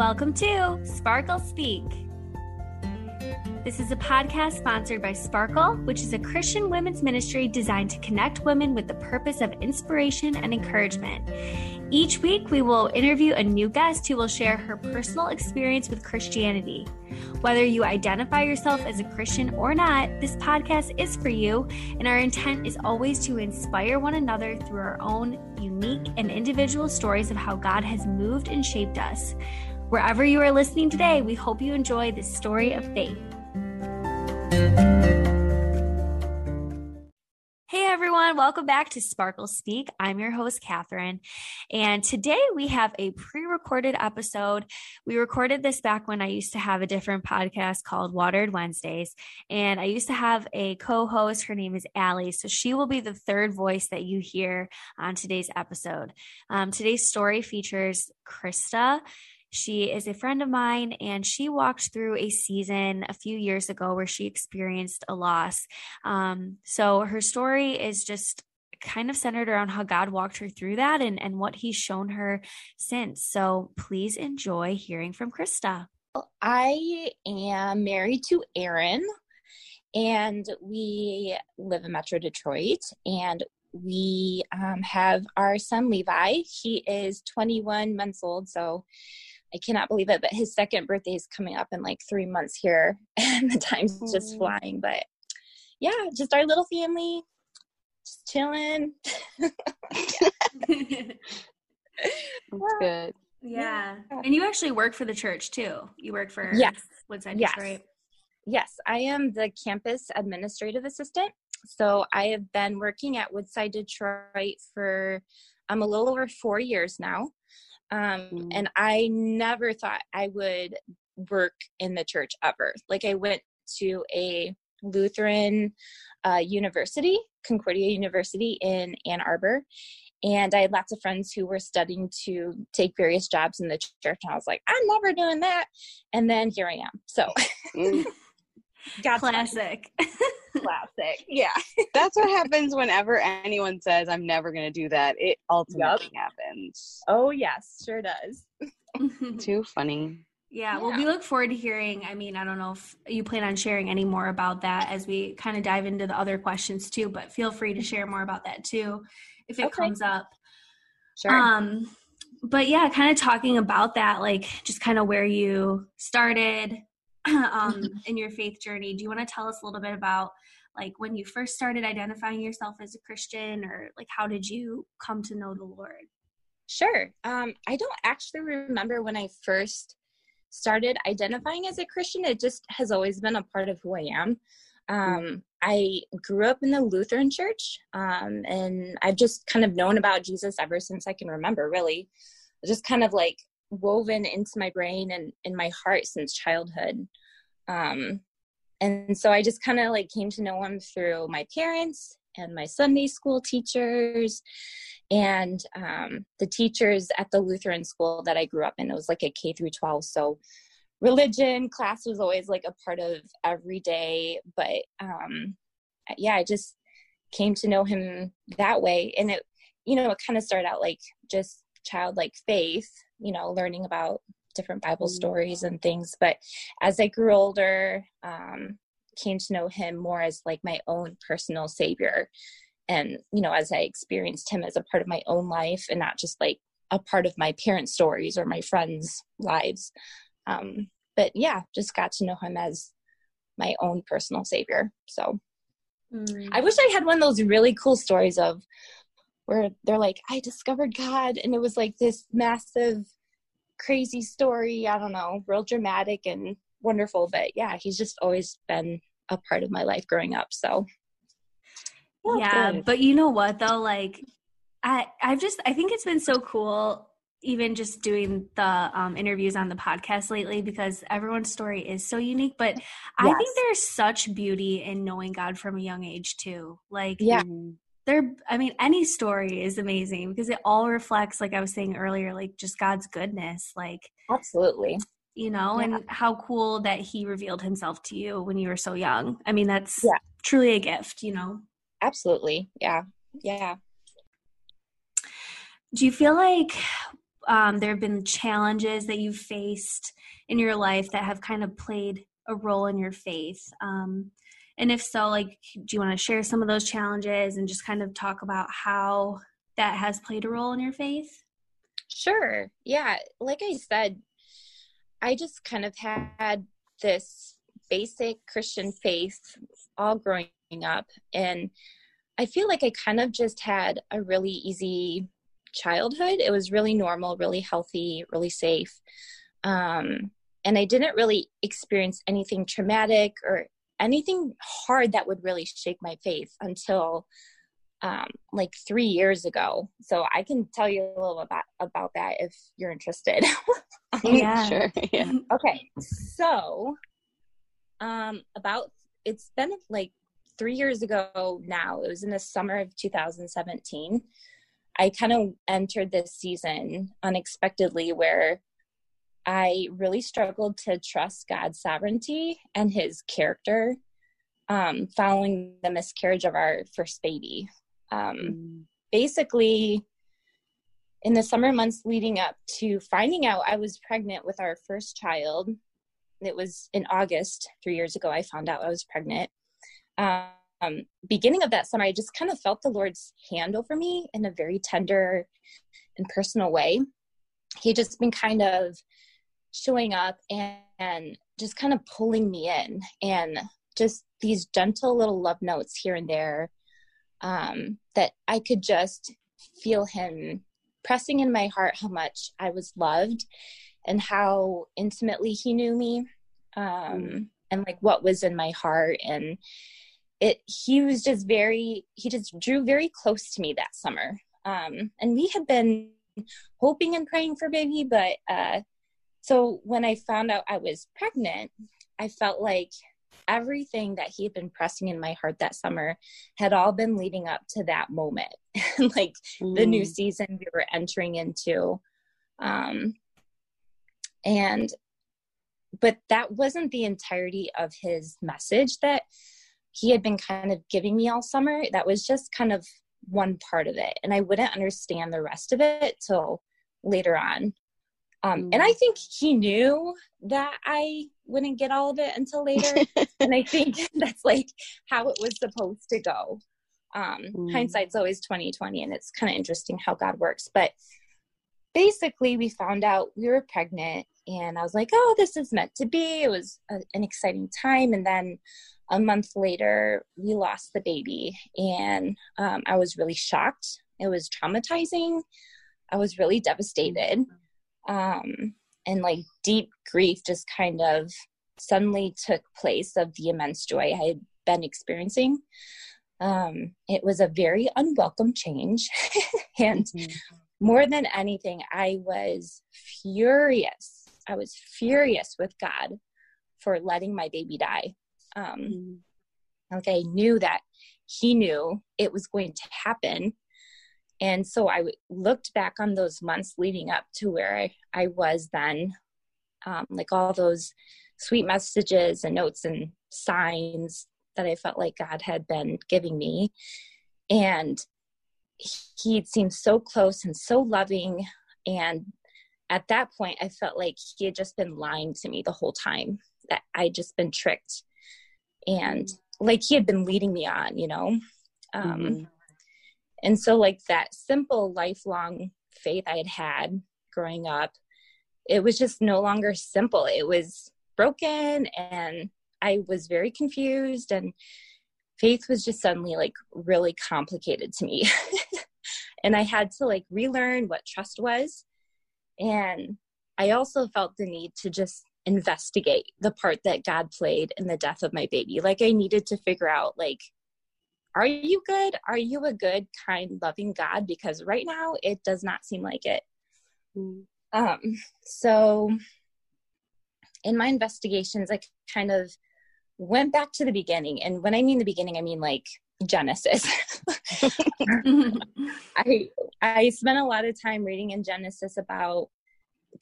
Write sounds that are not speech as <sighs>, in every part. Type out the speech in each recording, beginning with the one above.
Welcome to Sparkle Speak. This is a podcast sponsored by Sparkle, which is a Christian women's ministry designed to connect women with the purpose of inspiration and encouragement. Each week, we will interview a new guest who will share her personal experience with Christianity. Whether you identify yourself as a Christian or not, this podcast is for you, and our intent is always to inspire one another through our own unique and individual stories of how God has moved and shaped us. Wherever you are listening today, we hope you enjoy this story of faith. Hey everyone, welcome back to Sparkle Speak. I'm your host, Catherine. And today we have a pre recorded episode. We recorded this back when I used to have a different podcast called Watered Wednesdays. And I used to have a co host. Her name is Allie. So she will be the third voice that you hear on today's episode. Um, today's story features Christa. She is a friend of mine, and she walked through a season a few years ago where she experienced a loss. Um, so her story is just kind of centered around how God walked her through that and, and what he's shown her since. So please enjoy hearing from Christa. I am married to Aaron, and we live in Metro Detroit. And we um, have our son Levi. He is 21 months old, so I cannot believe it, but his second birthday is coming up in like three months here, <laughs> and the time's just flying. But yeah, just our little family, just chilling. <laughs> <laughs> That's good. Yeah. And you actually work for the church too. You work for yes. Woodside yes. Detroit. Yes, I am the campus administrative assistant. So I have been working at Woodside Detroit for um, a little over four years now. Um, mm. And I never thought I would work in the church ever. Like I went to a Lutheran uh, university, Concordia University in Ann Arbor. And I had lots of friends who were studying to take various jobs in the church. And I was like, I'm never doing that. And then here I am. So, <laughs> classic. classic. Yeah. <laughs> That's what happens whenever anyone says, I'm never going to do that. It ultimately yep. happens. Oh, yes, sure does. <laughs> Too funny. Yeah, well, we look forward to hearing. I mean, I don't know if you plan on sharing any more about that as we kind of dive into the other questions too, but feel free to share more about that too if it okay. comes up. Sure. Um, but yeah, kind of talking about that, like just kind of where you started <clears throat> um, in your faith journey. Do you want to tell us a little bit about like when you first started identifying yourself as a Christian or like how did you come to know the Lord? Sure. Um, I don't actually remember when I first started identifying as a Christian. It just has always been a part of who I am. Um, I grew up in the Lutheran church, um, and I've just kind of known about Jesus ever since I can remember, really. Just kind of like woven into my brain and in my heart since childhood. Um, and so I just kind of like came to know him through my parents and my Sunday school teachers and um, the teachers at the Lutheran school that I grew up in. It was like a K through 12. So religion class was always like a part of every day. But um, yeah, I just came to know him that way. And it, you know, it kind of started out like just childlike faith, you know, learning about different Bible mm. stories and things. But as I grew older, um, came to know him more as like my own personal savior. And, you know, as I experienced him as a part of my own life and not just like a part of my parents' stories or my friends' lives. Um, but yeah, just got to know him as my own personal savior. So mm. I wish I had one of those really cool stories of where they're like, I discovered God, and it was like this massive crazy story. I don't know, real dramatic and wonderful. But yeah, he's just always been a part of my life growing up. So yeah, good. but you know what though? Like I I've just I think it's been so cool even just doing the um, interviews on the podcast lately because everyone's story is so unique. But yes. I think there's such beauty in knowing God from a young age too. Like, yeah, there i mean any story is amazing because it all reflects like i was saying earlier like just god's goodness like absolutely you know yeah. and how cool that he revealed himself to you when you were so young i mean that's yeah. truly a gift you know absolutely yeah yeah do you feel like um, there have been challenges that you've faced in your life that have kind of played a role in your faith. Um, and if so, like, do you want to share some of those challenges and just kind of talk about how that has played a role in your faith? Sure. Yeah. Like I said, I just kind of had this basic Christian faith all growing up. And I feel like I kind of just had a really easy childhood. It was really normal, really healthy, really safe. Um, and I didn't really experience anything traumatic or anything hard that would really shake my faith until um, like three years ago. So I can tell you a little about about that if you're interested. <laughs> yeah, sure. <laughs> Yeah. Okay, so um, about it's been like three years ago now. It was in the summer of 2017. I kind of entered this season unexpectedly where I really struggled to trust God's sovereignty and his character um, following the miscarriage of our first baby. Um, mm. Basically, in the summer months leading up to finding out I was pregnant with our first child, it was in August, three years ago, I found out I was pregnant. Um, beginning of that summer, I just kind of felt the Lord's hand over me in a very tender and personal way. He just been kind of showing up and, and just kind of pulling me in and just these gentle little love notes here and there um, that I could just feel him pressing in my heart how much I was loved and how intimately he knew me um, and like what was in my heart. And it he was just very he just drew very close to me that summer. Um, and we had been hoping and praying for baby but uh, so when I found out I was pregnant, I felt like everything that he had been pressing in my heart that summer had all been leading up to that moment, <laughs> like mm. the new mm. season we were entering into. Um, and, but that wasn't the entirety of his message that he had been kind of giving me all summer. That was just kind of one part of it. And I wouldn't understand the rest of it till later on. Um. And I mm. think he knew that I wouldn't get all of it until later. <laughs> and I think <laughs> that's like how it was supposed to go. Um, mm. Hindsight's always 2020, and it's kind of interesting how God works. But basically, we found out we were pregnant, and I was like, oh, this is meant to be. It was a, an exciting time. And then a month later, we lost the baby, and um, I was really shocked. It was traumatizing. I was really devastated um, and like deep grief just kind of suddenly took place of the immense joy I had been experiencing. Um, it was a very unwelcome change. <laughs> and mm-hmm. more than anything, I was furious. I was furious with God for letting my baby die. Um, mm-hmm. Like I knew that He knew it was going to happen. And so I looked back on those months leading up to where I, I was then, um, like all those sweet messages and notes and signs that I felt like God had been giving me. And he seemed so close and so loving. And at that point, I felt like he had just been lying to me the whole time, that I'd just been tricked. And like he had been leading me on, you know? Um, mm-hmm and so, like that simple lifelong faith I had had growing up, it was just no longer simple. It was broken, and I was very confused, and faith was just suddenly like really complicated to me. <laughs> and I had to like relearn what trust was. And I also felt the need to just investigate the part that God played in the death of my baby. Like I needed to figure out like are you good? Are you a good, kind, loving God? Because right now it does not seem like it. Mm. Um, so in my investigations, I kind of went back to the beginning. And when I mean the beginning, I mean like Genesis. <laughs> <laughs> I I spent a lot of time reading in Genesis about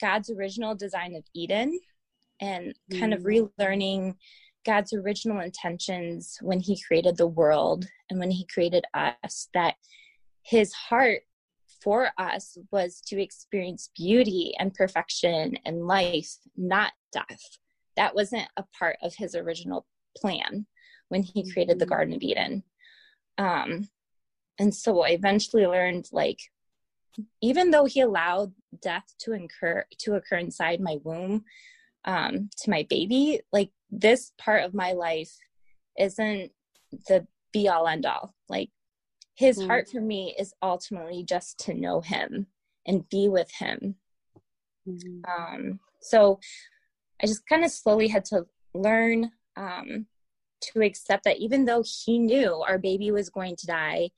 God's original design of Eden and kind mm. of relearning God's original intentions when He created the world and when He created us, that His heart for us was to experience beauty and perfection and life, not death. That wasn't a part of his original plan when he created the mm-hmm. Garden of Eden. Um, and so I eventually learned like, even though he allowed death to incur to occur inside my womb um, to my baby, like this part of my life isn't the be all end all. Like his mm. heart for me is ultimately just to know him and be with him. Mm. Um, so I just kind of slowly had to learn um, to accept that even though he knew our baby was going to die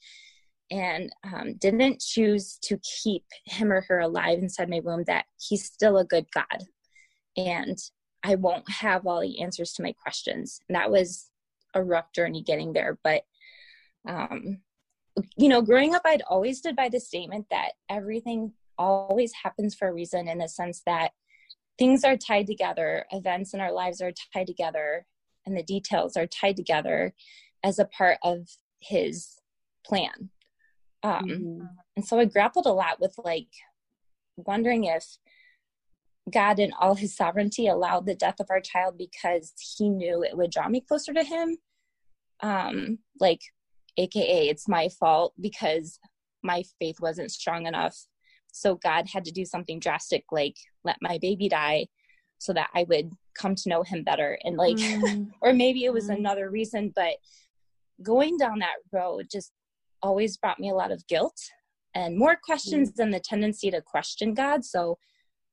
and um, didn't choose to keep him or her alive inside my womb, that he's still a good God. And I won't have all the answers to my questions. And that was a rough journey getting there. But, um, you know, growing up, I'd always stood by the statement that everything always happens for a reason in the sense that things are tied together, events in our lives are tied together, and the details are tied together as a part of his plan. Um, mm-hmm. And so I grappled a lot with like wondering if God, in all his sovereignty, allowed the death of our child because he knew it would draw me closer to him. Um, like, AKA, it's my fault because my faith wasn't strong enough. So God had to do something drastic, like let my baby die so that I would come to know him better. And like, mm. <laughs> or maybe it was mm. another reason, but going down that road just always brought me a lot of guilt and more questions mm. than the tendency to question God. So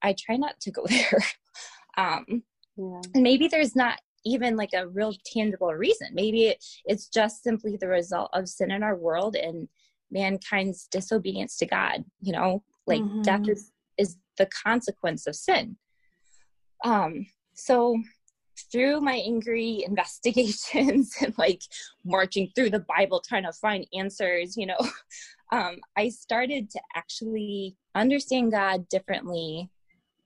I try not to go <laughs> there. um, yeah. And maybe there's not even like a real tangible reason. Maybe it, it's just simply the result of sin in our world and mankind's disobedience to God. You know, like mm-hmm. death is is the consequence of sin. Um, so through my angry <laughs> investigations and like marching through the Bible trying to find answers, you know, <laughs> um, I started to actually understand God differently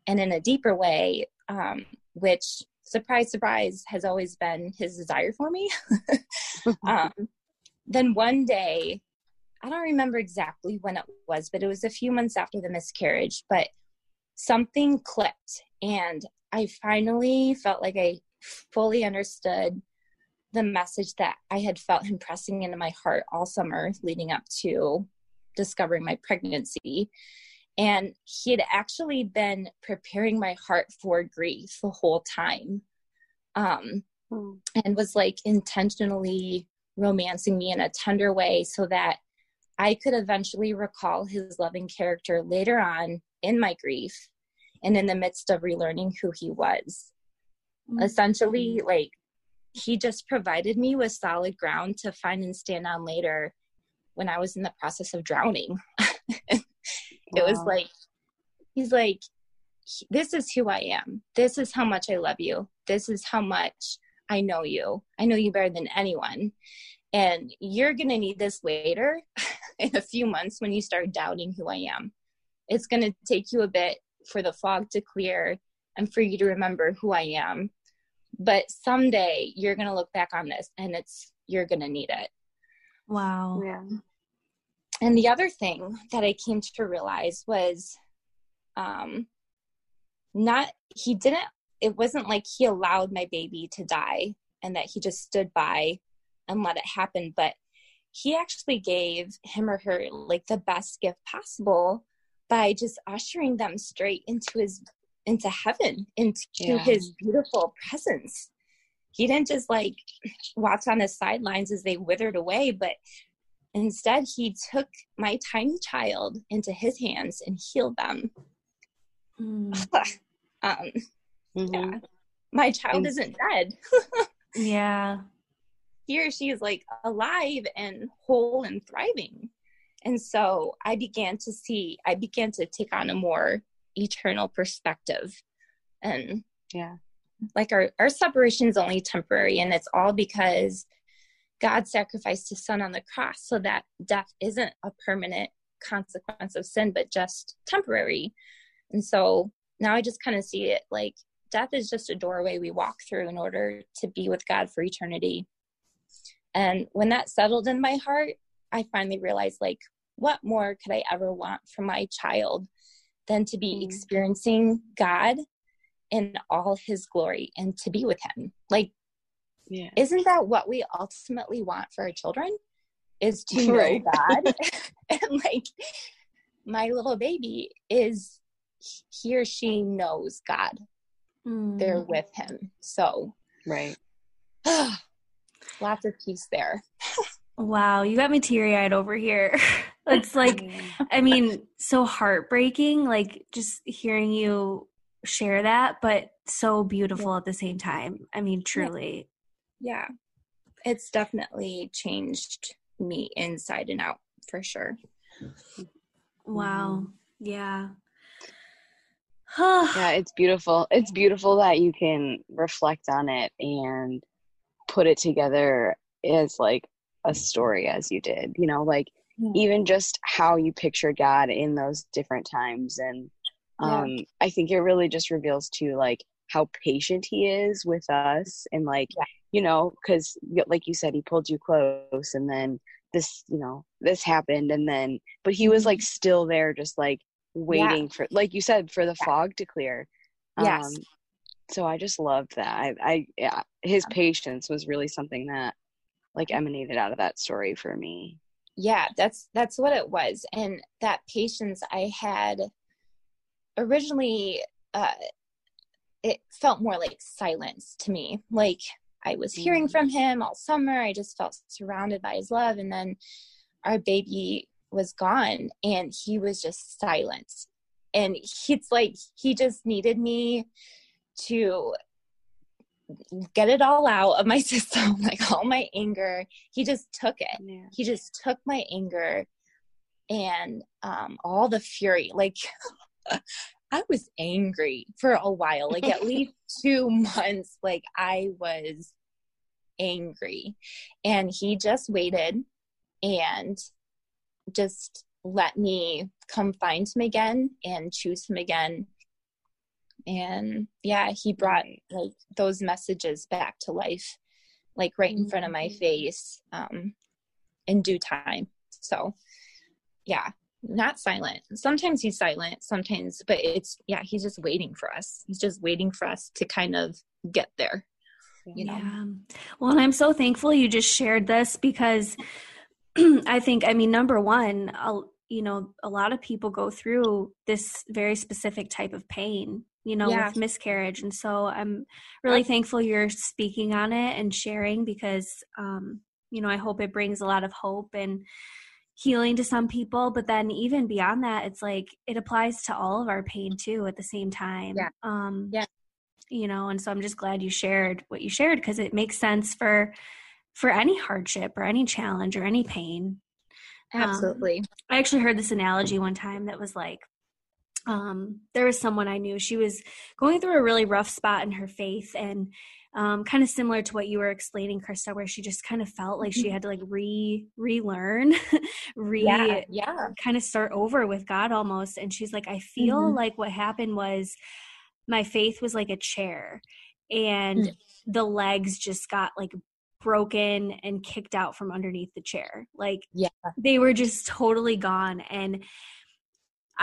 and in a deeper way, um, which surprise, surprise, has always been his desire for me. <laughs> <laughs> um, then one day, I don't remember exactly when it was, but it was a few months after the miscarriage, but something clicked and I finally felt like I fully understood the message that I had felt him pressing into my heart all summer leading up to discovering my pregnancy. And he had actually been preparing my heart for grief the whole time. Um, mm. and was like intentionally romancing me in a tender way so that I could eventually recall his loving character later on in my grief and in the midst of relearning who he was. Mm-hmm. Essentially, like he just provided me with solid ground to find and stand on later when I was in the process of drowning. <laughs> it was like, he's like, this is who I am. This is how much I love you. This is how much I know you. I know you better than anyone. And you're going to need this later <laughs> in a few months when you start doubting who I am. It's going to take you a bit for the fog to clear and for you to remember who I am. But someday you're going to look back on this and it's, you're going to need it. Wow. Yeah. And the other thing that I came to realize was um, not, he didn't, it wasn't like he allowed my baby to die and that he just stood by and let it happen, but he actually gave him or her like the best gift possible by just ushering them straight into his into heaven into yeah. his beautiful presence he didn't just like watch on the sidelines as they withered away but instead he took my tiny child into his hands and healed them mm. <laughs> um mm-hmm. yeah my child and, isn't dead <laughs> yeah he or she is like alive and whole and thriving and so I began to see, I began to take on a more eternal perspective. And yeah, like our, our separation is only temporary, and it's all because God sacrificed his son on the cross so that death isn't a permanent consequence of sin, but just temporary. And so now I just kind of see it like death is just a doorway we walk through in order to be with God for eternity. And when that settled in my heart, I finally realized like what more could I ever want from my child than to be mm. experiencing God in all his glory and to be with him? Like, yeah. isn't that what we ultimately want for our children? Is to <laughs> know right. God. <laughs> <laughs> and like, my little baby is he or she knows God. Mm. They're with him. So, right. <sighs> lots of peace there. wow, you got me teary eyed over here. it's like, I mean, so heartbreaking, like just hearing you share that, but so beautiful yeah. at the same time. I mean, truly. Yeah. yeah. It's definitely changed me inside and out for sure. Wow. Yeah. <sighs> yeah, it's beautiful. It's beautiful that you can reflect on it and put it together as like a story as you did. You know, like yeah. even just how you picture God in those different times and um yeah. I think it really just reveals to like how patient he is with us and like yeah. you know cuz like you said he pulled you close and then this you know this happened and then but he was like mm-hmm. still there just like waiting yeah. for like you said for the yeah. fog to clear yes um, so i just loved that i i yeah his patience was really something that like emanated out of that story for me yeah that's that's what it was and that patience i had originally uh it felt more like silence to me like I was hearing from him all summer. I just felt surrounded by his love. And then our baby was gone and he was just silent. And it's like he just needed me to get it all out of my <laughs> system, like all my anger. He just took it. Yeah. He just took my anger and um, all the fury. Like <laughs> I was angry for a while, like at <laughs> least two months. Like I was angry. And he just waited and just let me come find him again and choose him again. And yeah, he brought like those messages back to life, like right in front of my mm-hmm. face um, in due time. So yeah, not silent. Sometimes he's silent, sometimes, but it's, yeah, he's just waiting for us. He's just waiting for us to kind of get there. You know? Yeah. Well, and I'm so thankful you just shared this because <clears throat> I think, I mean, number one, I'll, you know, a lot of people go through this very specific type of pain, you know, yeah. with miscarriage. And so I'm really thankful you're speaking on it and sharing because, um, you know, I hope it brings a lot of hope and healing to some people but then even beyond that it's like it applies to all of our pain too at the same time. Yeah. Um yeah. you know and so i'm just glad you shared what you shared because it makes sense for for any hardship or any challenge or any pain. Absolutely. Um, i actually heard this analogy one time that was like um there was someone i knew she was going through a really rough spot in her faith and um, kind of similar to what you were explaining, Christa, where she just kind of felt like she mm-hmm. had to like re relearn, <laughs> re yeah, yeah, kind of start over with God almost. And she's like, I feel mm-hmm. like what happened was my faith was like a chair, and mm-hmm. the legs just got like broken and kicked out from underneath the chair. Like, yeah, they were just totally gone. And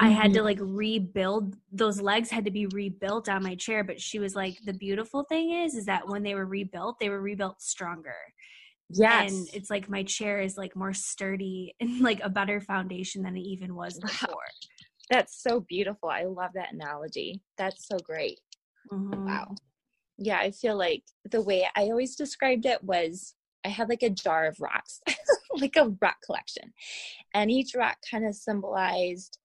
I had to mm-hmm. like rebuild those legs had to be rebuilt on my chair. But she was like, the beautiful thing is, is that when they were rebuilt, they were rebuilt stronger. Yes. And it's like my chair is like more sturdy <laughs> and like a better foundation than it even was before. That's so beautiful. I love that analogy. That's so great. Mm-hmm. Wow. Yeah, I feel like the way I always described it was I had like a jar of rocks, <laughs> like a rock collection. And each rock kind of symbolized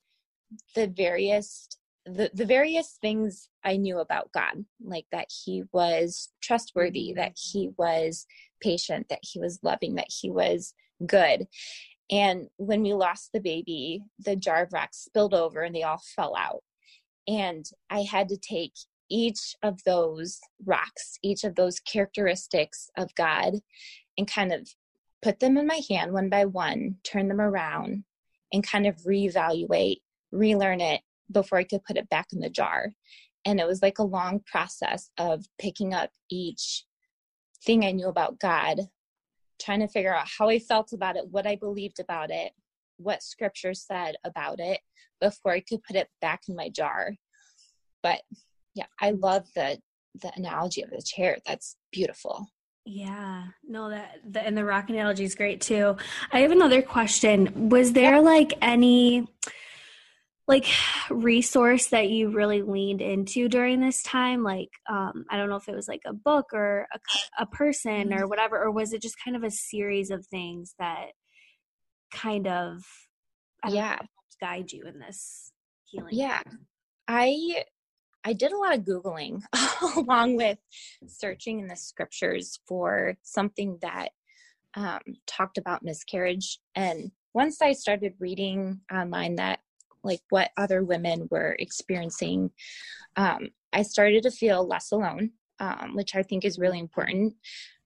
the various the, the various things I knew about God, like that he was trustworthy, mm-hmm. that he was patient, that he was loving, that he was good. And when we lost the baby, the jar of rocks spilled over and they all fell out. And I had to take each of those rocks, each of those characteristics of God, and kind of put them in my hand one by one, turn them around, and kind of reevaluate relearn it before I could put it back in the jar. And it was like a long process of picking up each thing I knew about God, trying to figure out how I felt about it, what I believed about it, what scripture said about it before I could put it back in my jar. But yeah, I love the the analogy of the chair. That's beautiful. Yeah, no, that the, and the rock analogy is great too. I have another question. Was there like any like <sighs> resource that you really leaned into during this time? Like, um, I don't know if it was like a book or a, a person or mm-hmm. whatever, or was it just kind of a series of things that kind of yeah know, guide you in this healing? Yeah, I I did a lot of Googling <laughs> along with searching in the scriptures for something that um, talked about miscarriage. And once I started reading online that, like, what other women were experiencing, um, I started to feel less alone, um, which I think is really important.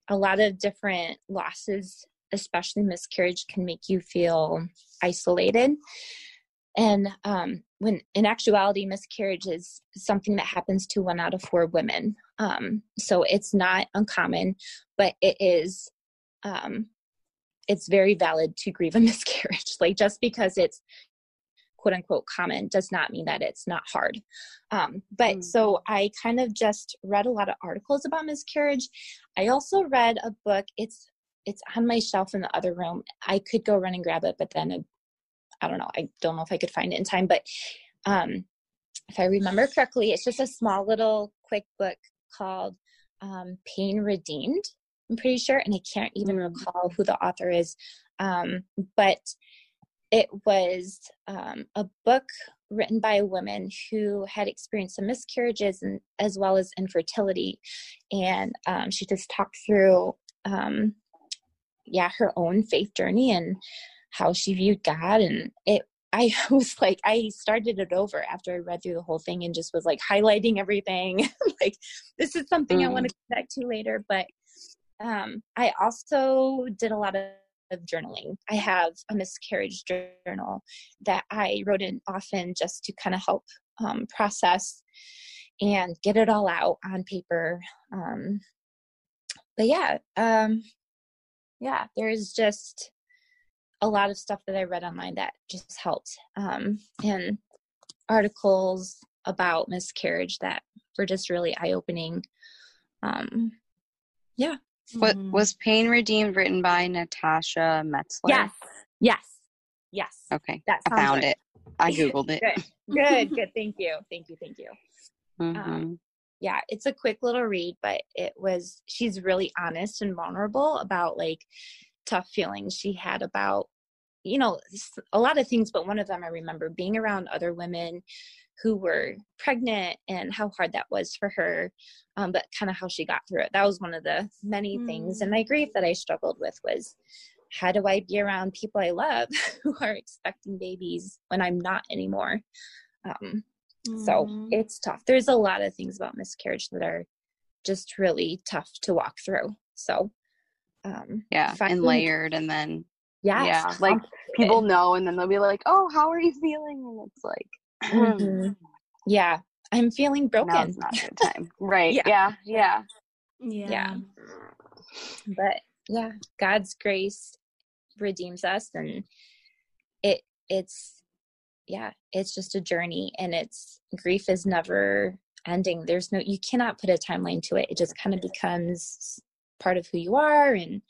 A lot of different losses, especially miscarriage, can make you feel isolated. And um, when in actuality, miscarriage is something that happens to one out of four women. Um, so it's not uncommon, but it is, um, it's very valid to grieve a <laughs> miscarriage. like just because it's quote unquote common does not mean that it's not hard. Um, but mm-hmm. so I kind of just read a lot of articles about miscarriage. I also read a book. It's it's on my shelf in the other room. I could go run and grab it, but then I don't know. I don't know if I could find it in time, but um, if I remember correctly, it's just a small little quick book called um, Pain Redeemed. I'm pretty sure, and I can't even mm. recall who the author is. Um, but it was um, a book written by a woman who had experienced some miscarriages and as well as infertility, and um, she just talked through, um, yeah, her own faith journey and how she viewed God. And it, I <laughs> was like, I started it over after I read through the whole thing and just was like highlighting everything. <laughs> like, this is something mm. I want to come back to later. But um, I also did a lot of of journaling. I have a miscarriage journal that I wrote in often just to kind of help um, process and get it all out on paper. Um, but yeah, um, yeah, there's just a lot of stuff that I read online that just helped. Um, and articles about miscarriage that were just really eye opening. Um, yeah. What mm-hmm. was Pain Redeemed written by Natasha Metzler? Yes. Yes. Yes. Okay. That I found right. it. I googled it. <laughs> good. Good. Good. Thank you. Thank you. Thank you. Mm-hmm. Um, yeah, it's a quick little read, but it was she's really honest and vulnerable about like tough feelings she had about you know a lot of things but one of them i remember being around other women who were pregnant and how hard that was for her um, but kind of how she got through it. That was one of the many mm. things in my grief that i struggled with was how do i be around people i love <laughs> who are expecting babies when i'm not anymore? Um, mm. so it's tough. There's a lot of things about miscarriage that are just really tough to walk through. So um yeah and layered and then yes, yeah like people know and then they'll be like oh how are you feeling? And it's like mm-hmm. yeah i'm feeling broken. Now's not good <laughs> time. Right yeah. yeah yeah. Yeah. Yeah. But yeah god's grace redeems us and it it's yeah it's just a journey and it's grief is never ending. There's no you cannot put a timeline to it. It just kind of becomes part of who you are and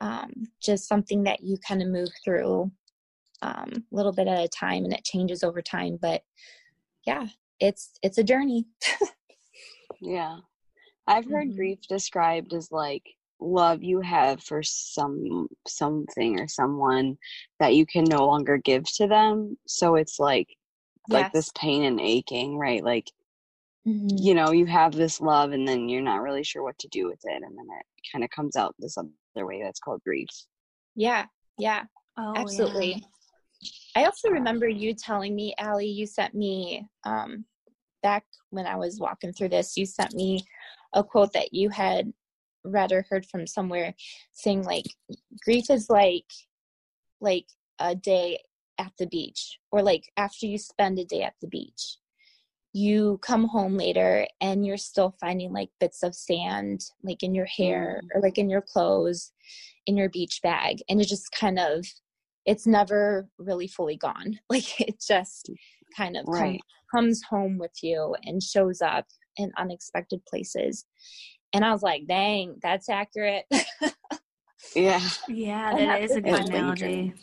um, just something that you kind of move through. um, a little bit at a time and it changes over time but yeah it's it's a journey yeah i've heard mm-hmm. grief described as like love you have for some something or someone that you can no longer give to them so it's like yes. like this pain and aching right like mm-hmm. you know you have this love and then you're not really sure what to do with it and then it kind of comes out this other way that's called grief yeah yeah oh, absolutely yeah. I also remember you telling me Allie, you sent me um back when i was walking through this you sent me a quote that you had read or heard from somewhere saying like grief is like like a day at the beach or like after you spend a day at the beach you come home later and you're still finding like bits of sand like in your hair mm. or like in your clothes in your beach bag and it just kind of it's never really fully gone. <laughs> Like it just kind of Right. come, comes home with you and shows up in unexpected places. And I was like, dang, that's accurate. <laughs> Yeah. Yeah, that's a good fun analogy.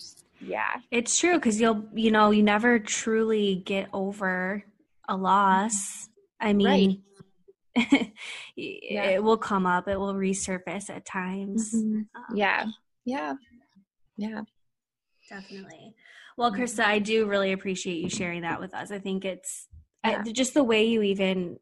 yeah. It's true because you'll, you know, you never truly get over a loss. I mean, <laughs> it will come up, it will resurface at times. Mhm. Um, Yeah. Yeah. Yeah. Definitely. Well, Christa, I do really appreciate you sharing that with us. I think it's I, just the way you even,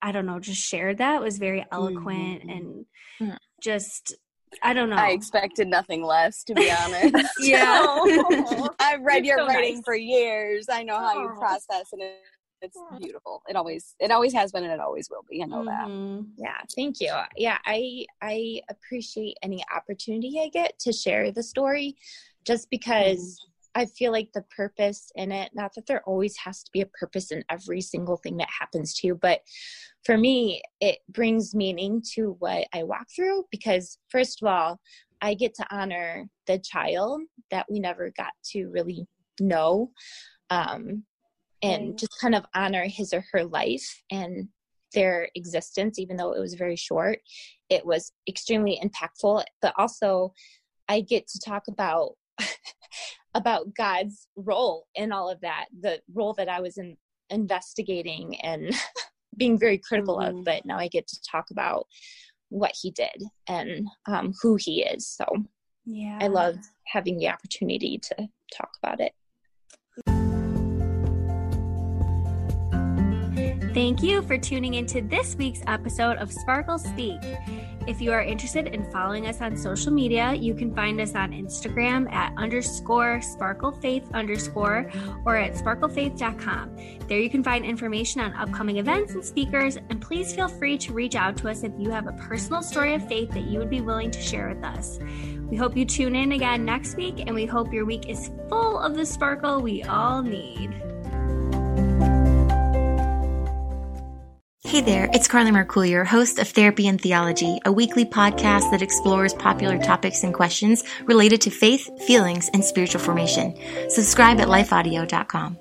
I don't know, just shared that was very eloquent Mhm. and Mhm. just, I don't know. I expected nothing less, to be honest. <laughs> Yeah. <laughs> So, <laughs> I've read You're your so writing nice. for years. I know how you Oh. process, and it, it's Aw. beautiful. It always, it always has been, and it always will be. I know that. Mhm. Yeah, thank you. Yeah, I I appreciate any opportunity I get to share the story just because I feel like the purpose in it, not that there always has to be a purpose in every single thing that happens to you, but for me, it brings meaning to what I walk through because first of all, I get to honor the child that we never got to really know. Um, and just kind of honor his or her life and their existence, even though it was very short. It was extremely impactful, but also I get to talk about <laughs> about God's role in all of that, the role that I was in investigating and <laughs> being very critical Mhm. of, but now I get to talk about what he did and um, who he is. So Yeah. I love having the opportunity to talk about it. Thank you for tuning into this week's episode of Sparkle Speak. If you are interested in following us on social media, you can find us on Instagram at underscore sparklefaith underscore or at sparklefaith.com. There you can find information on upcoming events and speakers, and please feel free to reach out to us if you have a personal story of faith that you would be willing to share with us. We hope you tune in again next week, and we hope your week is full of the sparkle we all need. Hey there, it's Carly Mercourier, host of Therapy and Theology, a weekly podcast that explores popular topics and questions related to faith, feelings, and spiritual formation. Subscribe at lifeaudio.com.